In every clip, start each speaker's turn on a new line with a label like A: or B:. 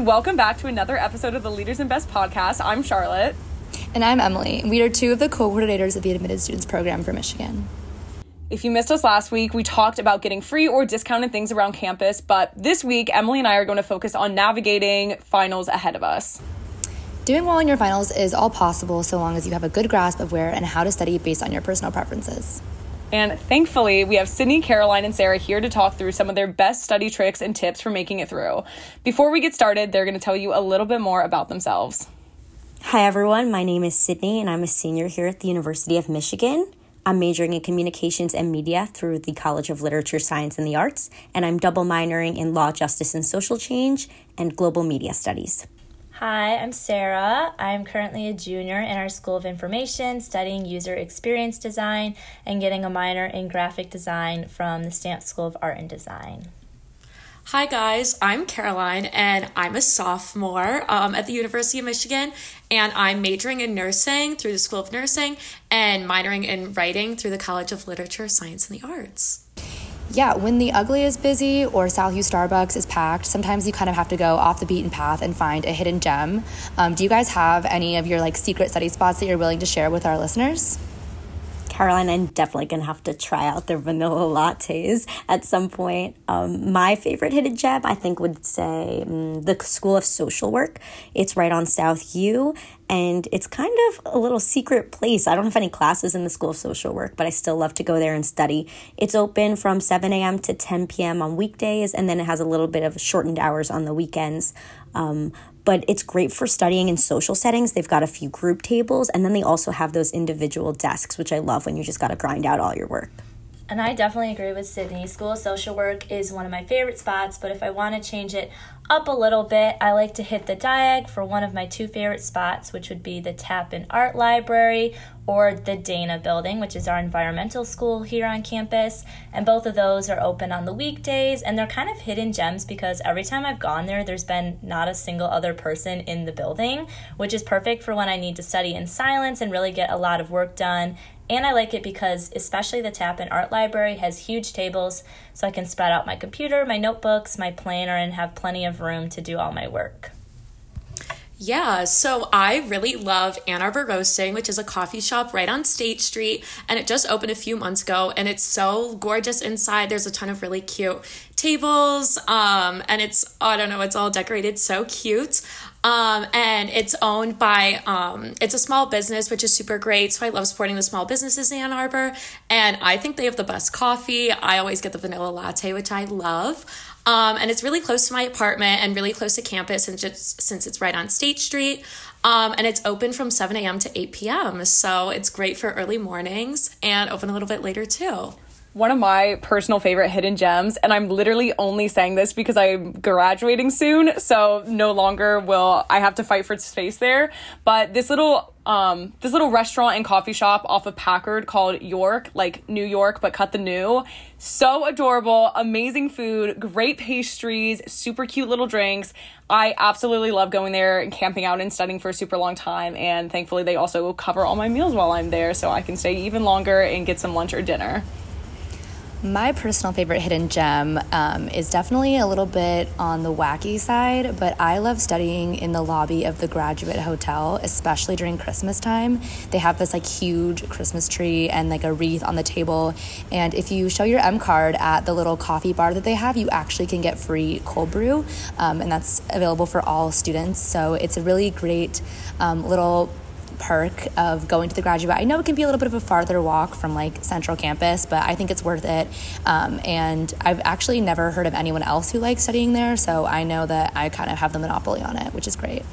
A: And welcome back to another episode of the Leaders and Best podcast. I'm Charlotte.
B: And I'm Emily. We are two of the co coordinators of the Admitted Students Program for Michigan.
A: If you missed us last week, we talked about getting free or discounted things around campus, but this week, Emily and I are going to focus on navigating finals ahead of us.
B: Doing well in your finals is all possible so long as you have a good grasp of where and how to study based on your personal preferences.
A: And thankfully, we have Sydney, Caroline, and Sarah here to talk through some of their best study tricks and tips for making it through. Before we get started, they're going to tell you a little bit more about themselves.
C: Hi, everyone. My name is Sydney, and I'm a senior here at the University of Michigan. I'm majoring in communications and media through the College of Literature, Science, and the Arts, and I'm double minoring in law, justice, and social change and global media studies.
D: Hi, I'm Sarah. I'm currently a junior in our School of Information studying user experience design and getting a minor in graphic design from the Stamp School of Art and Design.
E: Hi, guys. I'm Caroline, and I'm a sophomore um, at the University of Michigan, and I'm majoring in nursing through the School of Nursing and minoring in writing through the College of Literature, Science, and the Arts
B: yeah, when the UGLi is busy or South U Starbucks is packed, sometimes you kind of have to go off the beaten path and find a hidden gem. Um, do you guys have any of your like secret study spots that you're willing to share with our listeners?
C: Caroline, I'm definitely gonna have to try out their vanilla lattes at some point. Um, my favorite hidden gem, I think, would say um, the School of Social Work. It's right on South U, and it's kind of a little secret place. I don't have any classes in the School of Social Work, but I still love to go there and study. It's open from 7 a.m. to 10 p.m. on weekdays, and then it has a little bit of shortened hours on the weekends. Um, but it's great for studying in social settings. They've got a few group tables, and then they also have those individual desks, which I love when you just got to grind out all your work.
D: And I definitely agree with Sydney. School of Social Work is one of my favorite spots, but if I want to change it up a little bit, I like to hit the Diag for one of my two favorite spots, which would be the Tappan Art Library or the Dana Building, which is our environmental school here on campus. And both of those are open on the weekdays, and they're kind of hidden gems because every time I've gone there, there's been not a single other person in the building, which is perfect for when I need to study in silence and really get a lot of work done and I like it because, especially the Tap Tappan Art Library, has huge tables so I can spread out my computer, my notebooks, my planner, and have plenty of room to do all my work.
E: Yeah, so I really love Ann Arbor Roasting, which is a coffee shop right on State Street, and it just opened a few months ago, and it's so gorgeous inside. There's a ton of really cute tables, um, and it's I don't know, it's all decorated so cute. Um, and it's owned by um, it's a small business, which is super great. So I love supporting the small businesses in Ann Arbor, and I think they have the best coffee. I always get the vanilla latte, which I love. Um, and it's really close to my apartment and really close to campus, and just since it's right on State Street. Um, and it's open from 7 a.m. to 8 p.m. So it's great for early mornings and open a little bit later too
A: one of my personal favorite hidden gems, and I'm literally only saying this because I'm graduating soon, so no longer will I have to fight for space there. But this little um this little restaurant and coffee shop off of Packard called York, like New York, but cut the new. So adorable, amazing food, great pastries, super cute little drinks. I absolutely love going there and camping out and studying for a super long time. And thankfully, they also cover all my meals while I'm there, so I can stay even longer and get some lunch or dinner.
B: My personal favorite hidden gem um, is definitely a little bit on the wacky side, but I love studying in the lobby of the Graduate Hotel, especially during Christmas time. They have this like huge Christmas tree and like a wreath on the table. And if you show your M card at the little coffee bar that they have, you actually can get free cold brew, um, and that's available for all students. So it's a really great um, little perk of going to the graduate. I know it can be a little bit of a farther walk from like central campus, but I think it's worth it. Um, and I've actually never heard of anyone else who likes studying there, so I know that I kind of have the monopoly on it, which is great.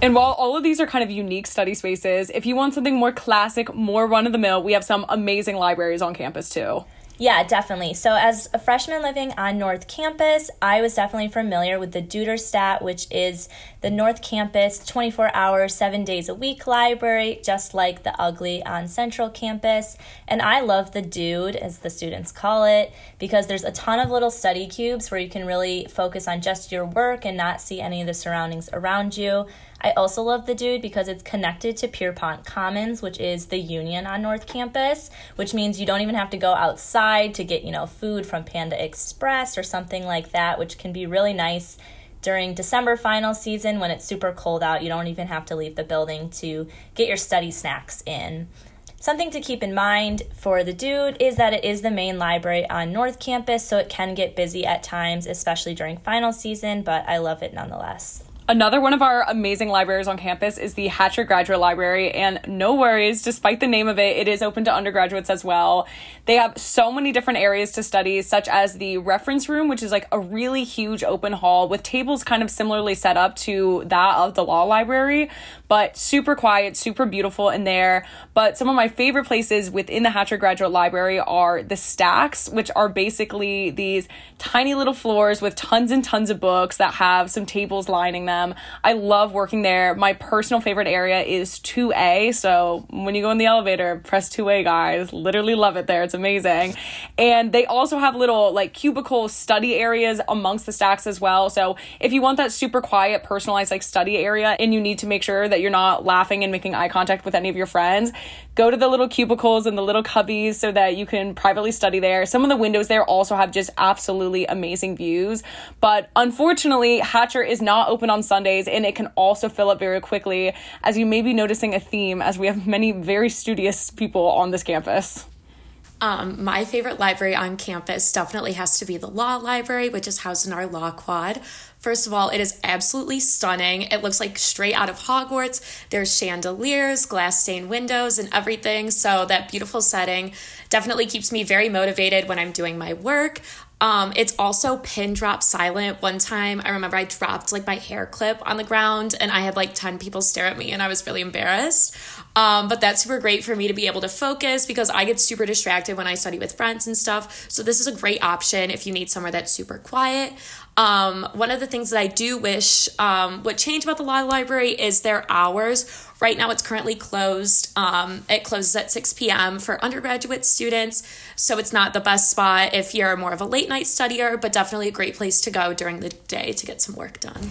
A: And while all of these are kind of unique study spaces, if you want something more classic, more run of the mill, we have some amazing libraries on campus too.
D: Yeah, definitely. So, as a freshman living on North Campus, I was definitely familiar with the Duderstadt, which is the North Campus 24 hour, seven days a week library, just like the UGLi on Central Campus. And I love the Dude, as the students call it, because there's a ton of little study cubes where you can really focus on just your work and not see any of the surroundings around you. I also love the Dude because it's connected to Pierpont Commons, which is the union on North Campus, which means you don't even have to go outside to get, you know, food from Panda Express or something like that, which can be really nice during December final season when it's super cold out. You don't even have to leave the building to get your study snacks in. Something to keep in mind for the dude is that it is the main library on North Campus, so it can get busy at times, especially during final season, but I love it nonetheless.
A: Another one of our amazing libraries on campus is the Hatcher Graduate Library, and no worries, despite the name of it, it is open to undergraduates as well. They have so many different areas to study, such as the reference room, which is like a really huge open hall with tables kind of similarly set up to that of the law library, but super quiet, super beautiful in there. But some of my favorite places within the Hatcher Graduate Library are the stacks, which are basically these tiny little floors with tons and tons of books that have some tables lining them I love working there. My personal favorite area is 2A. So when you go in the elevator, press 2A, guys. Literally love it there. It's amazing. And they also have little like cubicle study areas amongst the stacks as well. So if you want that super quiet, personalized like study area and you need to make sure that you're not laughing and making eye contact with any of your friends, go to the little cubicles and the little cubbies so that you can privately study there. Some of the windows there also have just absolutely amazing views. But unfortunately, Hatcher is not open on Sundays and it can also fill up very quickly, as you may be noticing a theme as we have many very studious people on this campus.
E: Um, my favorite library on campus definitely has to be the law library, which is housed in our law quad. First of all, it is absolutely stunning. It looks like straight out of Hogwarts. There's chandeliers, glass stained windows, and everything. So, that beautiful setting definitely keeps me very motivated when I'm doing my work. Um, it's also pin drop silent. One time I remember I dropped like my hair clip on the ground and I had like 10 people stare at me and I was really embarrassed. Um, but that's super great for me to be able to focus because I get super distracted when I study with friends and stuff. So this is a great option if you need somewhere that's super quiet. Um, one of the things that I do wish um, would change about the law library is their hours. Right now, it's currently closed. Um, it closes at 6 p.m. for undergraduate students, so it's not the best spot if you're more of a late night studier, but definitely a great place to go during the day to get some work done.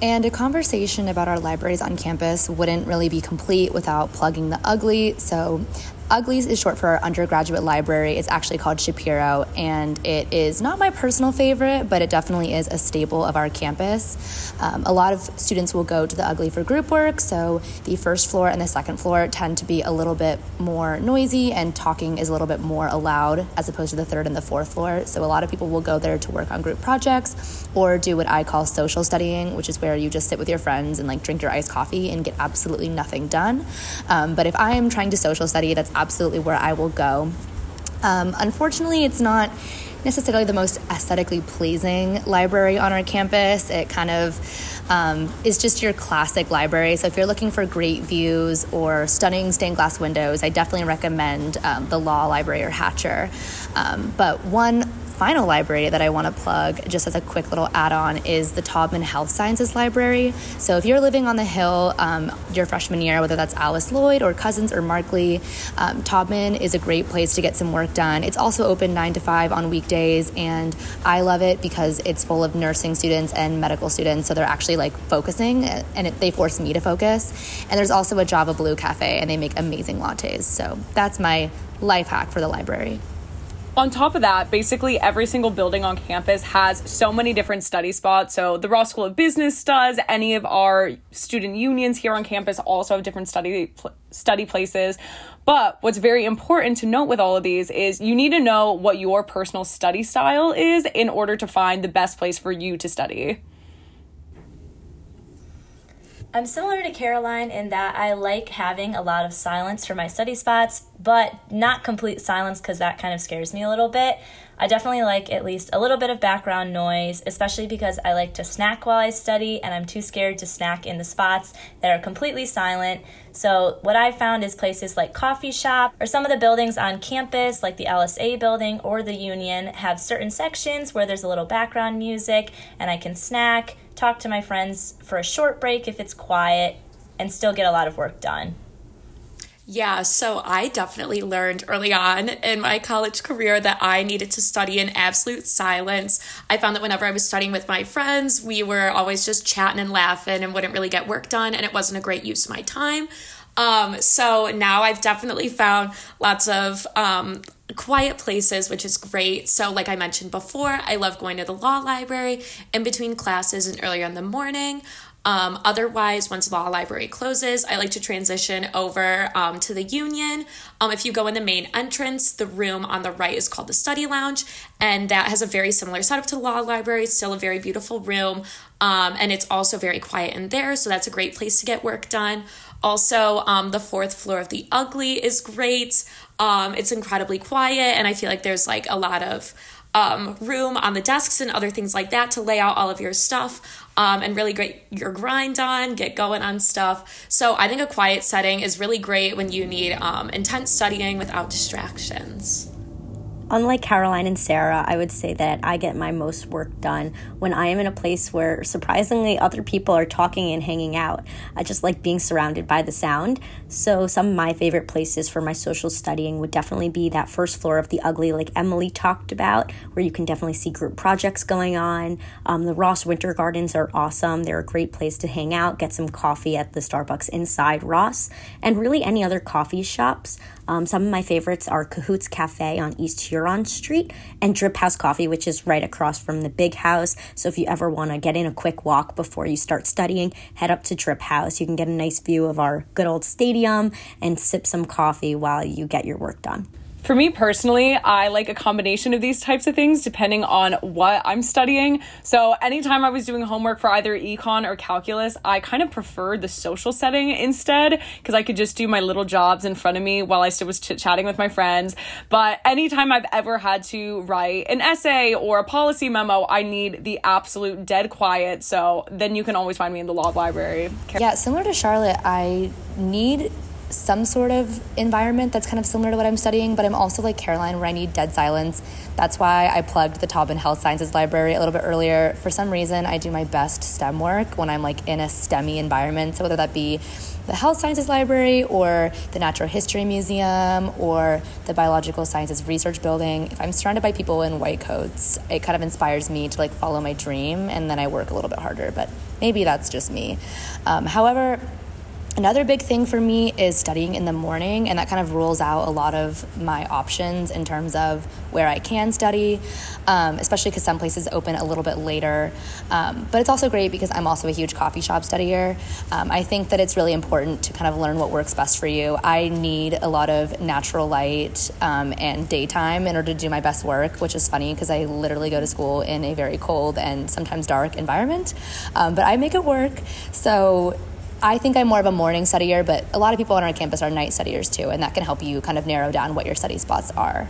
B: And a conversation about our libraries on campus wouldn't really be complete without plugging the UGLi. So, Uglies is short for our undergraduate library. It's actually called Shapiro, and it is not my personal favorite, but it definitely is a staple of our campus. Um, a lot of students will go to the UGLi for group work, so the first floor and the second floor tend to be a little bit more noisy, and talking is a little bit more allowed as opposed to the third and the fourth floor. So a lot of people will go there to work on group projects or do what I call social studying, which is where you just sit with your friends and like drink your iced coffee and get absolutely nothing done. Um, but if I am trying to social study, that's absolutely where I will go. Um, unfortunately, it's not necessarily the most aesthetically pleasing library on our campus. It kind of um, is just your classic library. So if you're looking for great views or stunning stained glass windows, I definitely recommend um, the Law Library or Hatcher. Um, but one final library that I want to plug, just as a quick little add on, is the Taubman Health Sciences Library. So if you're living on the Hill um, your freshman year, whether that's Alice Lloyd or Couzens or Markley, um, Taubman is a great place to get some work done. It's also open 9 to 5 on weekdays, and I love it because it's full of nursing students and medical students. So they're actually like focusing, and it, they force me to focus. And there's also a Java Blu Cafe, and they make amazing lattes. So that's my life hack for the library
A: on top of that, basically every single building on campus has so many different study spots. So the Ross School of Business does. Any of our student unions here on campus also have different study study places. But what's very important to note with all of these is you need to know what your personal study style is in order to find the best place for you to study.
D: I'm similar to Caroline in that I like having a lot of silence for my study spots, but not complete silence because that kind of scares me a little bit. I definitely like at least a little bit of background noise, especially because I like to snack while I study and I'm too scared to snack in the spots that are completely silent. So, what I found is places like Coffee Shop or some of the buildings on campus, like the LSA building or the Union, have certain sections where there's a little background music and I can snack talk to my friends for a short break if it's quiet, and still get a lot of work done.
E: Yeah, so I definitely learned early on in my college career that I needed to study in absolute silence. I found that whenever I was studying with my friends, we were always just chatting and laughing and wouldn't really get work done, and it wasn't a great use of my time. Um, so now I've definitely found lots of um, quiet places, which is great. So, like I mentioned before, I love going to the law library in between classes and earlier in the morning. Um, otherwise, once law library closes, I like to transition over um, to the Union. Um, if you go in the main entrance, the room on the right is called the study lounge, and that has a very similar setup to law library. It's still a very beautiful room, um, and it's also very quiet in there, so that's a great place to get work done. Also, um, the fourth floor of the UGLi is great. Um, it's incredibly quiet, and I feel like there's like a lot of um, room on the desks and other things like that to lay out all of your stuff um, and really get your grind on, get going on stuff. So I think a quiet setting is really great when you need um, intense studying without distractions.
C: Unlike Caroline and Sarah, I would say that I get my most work done when I am in a place where surprisingly other people are talking and hanging out. I just like being surrounded by the sound. So, some of my favorite places for my social studying would definitely be that first floor of the UGLi, like Emily talked about, where you can definitely see group projects going on. Um, the Ross Winter Gardens are awesome. They're a great place to hang out, get some coffee at the Starbucks inside Ross, and really any other coffee shops. Um, some of my favorites are Cahoots Cafe on East Huron Street and Drip House Coffee, which is right across from the big house. So if you ever want to get in a quick walk before you start studying, head up to Drip House. You can get a nice view of our good old stadium and sip some coffee while you get your work done.
A: For me personally, I like a combination of these types of things depending on what I'm studying. So, anytime I was doing homework for either econ or calculus, I kind of preferred the social setting instead because I could just do my little jobs in front of me while I still was chit chatting with my friends. But anytime I've ever had to write an essay or a policy memo, I need the absolute dead quiet. So, then you can always find me in the law library.
B: Yeah, similar to Charlotte, I need some sort of environment that's kind of similar to what I'm studying, but I'm also like Caroline where I need dead silence. That's why I plugged the Taubman Health Sciences Library a little bit earlier. For some reason, I do my best STEM work when I'm like in a STEMmy environment. So whether that be the Health Sciences Library or the Natural History Museum or the Biological Sciences Research Building, if I'm surrounded by people in white coats, it kind of inspires me to like follow my dream and then I work a little bit harder, but maybe that's just me. Um, however, Another big thing for me is studying in the morning, and that kind of rules out a lot of my options in terms of where I can study, um, especially because some places open a little bit later. Um, but it's also great because I'm also a huge coffee shop studier. Um, I think that it's really important to kind of learn what works best for you. I need a lot of natural light um, and daytime in order to do my best work, which is funny because I literally go to school in a very cold and sometimes dark environment. Um, but I make it work. So I think I'm more of a morning studier, but a lot of people on our campus are night studiers too, and that can help you kind of narrow down what your study spots are.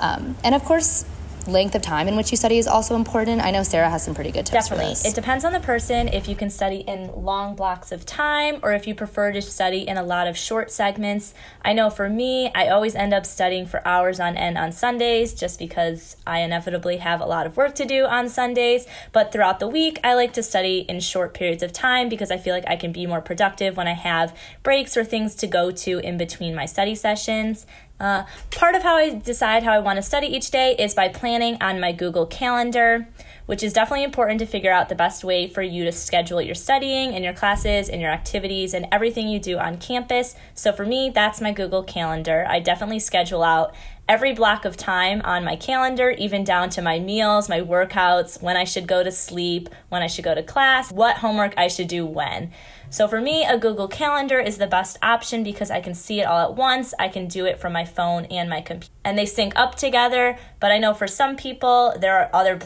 B: Um, and of course, length of time in which you study is also important. I know Sarah has some pretty good tips
D: Definitely. It depends on the person if you can study in long blocks of time or if you prefer to study in a lot of short segments. I know for me, I always end up studying for hours on end on Sundays just because I inevitably have a lot of work to do on Sundays. But throughout the week, I like to study in short periods of time because I feel like I can be more productive when I have breaks or things to go to in between my study sessions. Uh, part of how I decide how I want to study each day is by planning on my Google Calendar, which is definitely important to figure out the best way for you to schedule your studying and your classes and your activities and everything you do on campus. So for me, that's my Google Calendar. I definitely schedule out every block of time on my calendar, even down to my meals, my workouts, when I should go to sleep, when I should go to class, what homework I should do when. So for me, a Google Calendar is the best option because I can see it all at once. I can do it from my phone and my computer, and they sync up together. But I know for some people, there are other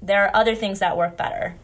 D: there are other things that work better.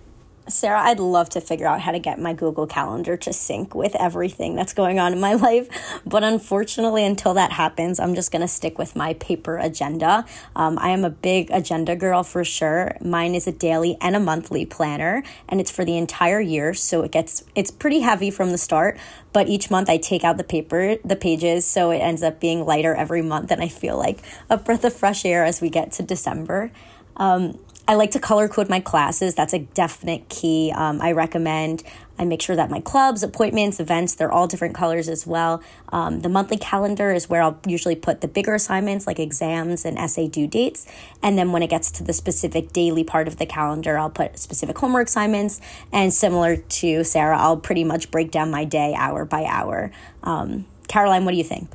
C: Sarah, I'd love to figure out how to get my Google Calendar to sync with everything that's going on in my life. But unfortunately, until that happens, I'm just going to stick with my paper agenda. Um, I am a big agenda girl for sure. Mine is a daily and a monthly planner, and it's for the entire year. So it gets, it's pretty heavy from the start, but each month I take out the paper, the pages, so it ends up being lighter every month. And I feel like a breath of fresh air as we get to December. Um, I like to color code my classes. That's a definite key. Um, I recommend I make sure that my clubs, appointments, events, they're all different colors as well. Um, the monthly calendar is where I'll usually put the bigger assignments like exams and essay due dates. And then when it gets to the specific daily part of the calendar, I'll put specific homework assignments. And similar to Sarah, I'll pretty much break down my day hour by hour. Um, Caroline, what do you think?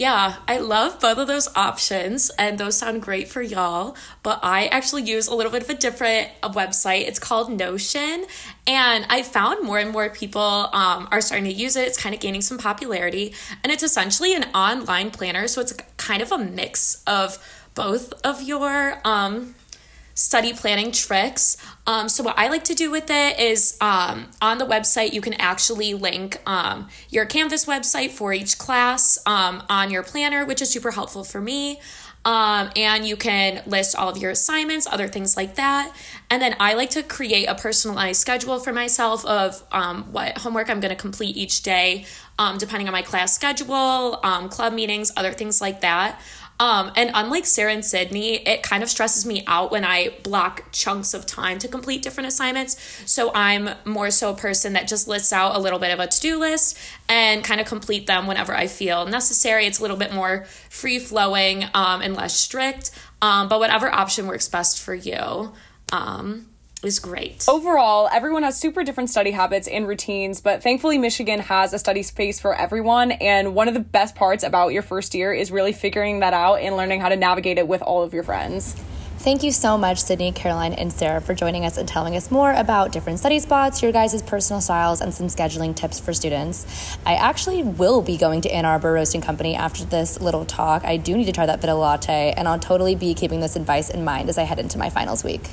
E: Yeah, I love both of those options, and those sound great for y'all. But I actually use a little bit of a different website. It's called Notion, and I found more and more people um, are starting to use it. It's kind of gaining some popularity, and it's essentially an online planner. So it's kind of a mix of both of your um, study planning tricks. Um, so, what I like to do with it is um, on the website, you can actually link um, your Canvas website for each class um, on your planner, which is super helpful for me. Um, and you can list all of your assignments, other things like that. And then I like to create a personalized schedule for myself of um, what homework I'm going to complete each day, depending on my class schedule, club meetings, other things like that. Um, and unlike Sarah and Sydney, it kind of stresses me out when I block chunks of time to complete different assignments. So I'm more so a person that just lists out a little bit of a to do list and kind of complete them whenever I feel necessary. It's a little bit more free flowing um, and less strict, um, but whatever option works best for you. Um, is great.
A: Overall, everyone has super different study habits and routines, but thankfully, Michigan has a study space for everyone. And one of the best parts about your first year is really figuring that out and learning how to navigate it with all of your friends.
B: Thank you so much, Sydney, Caroline, and Sarah, for joining us and telling us more about different study spots, your guys' personal styles, and some scheduling tips for students. I actually will be going to Ann Arbor Roasting Company after this little talk. I do need to try that vanilla latte, and I'll totally be keeping this advice in mind as I head into my finals week.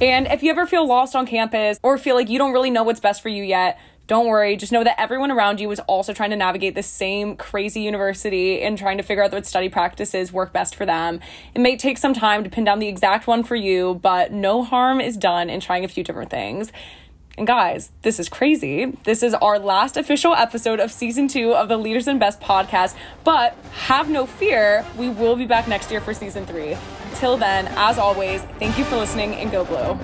A: And if you ever feel lost on campus or feel like you don't really know what's best for you yet, don't worry. Just know that everyone around you is also trying to navigate the same crazy university and trying to figure out what study practices work best for them. It may take some time to pin down the exact one for you, but no harm is done in trying a few different things. And guys, this is crazy. This is our last official episode of season two of the Leaders and Best podcast. But have no fear, we will be back next year for season three. Till then, as always, thank you for listening and go blue.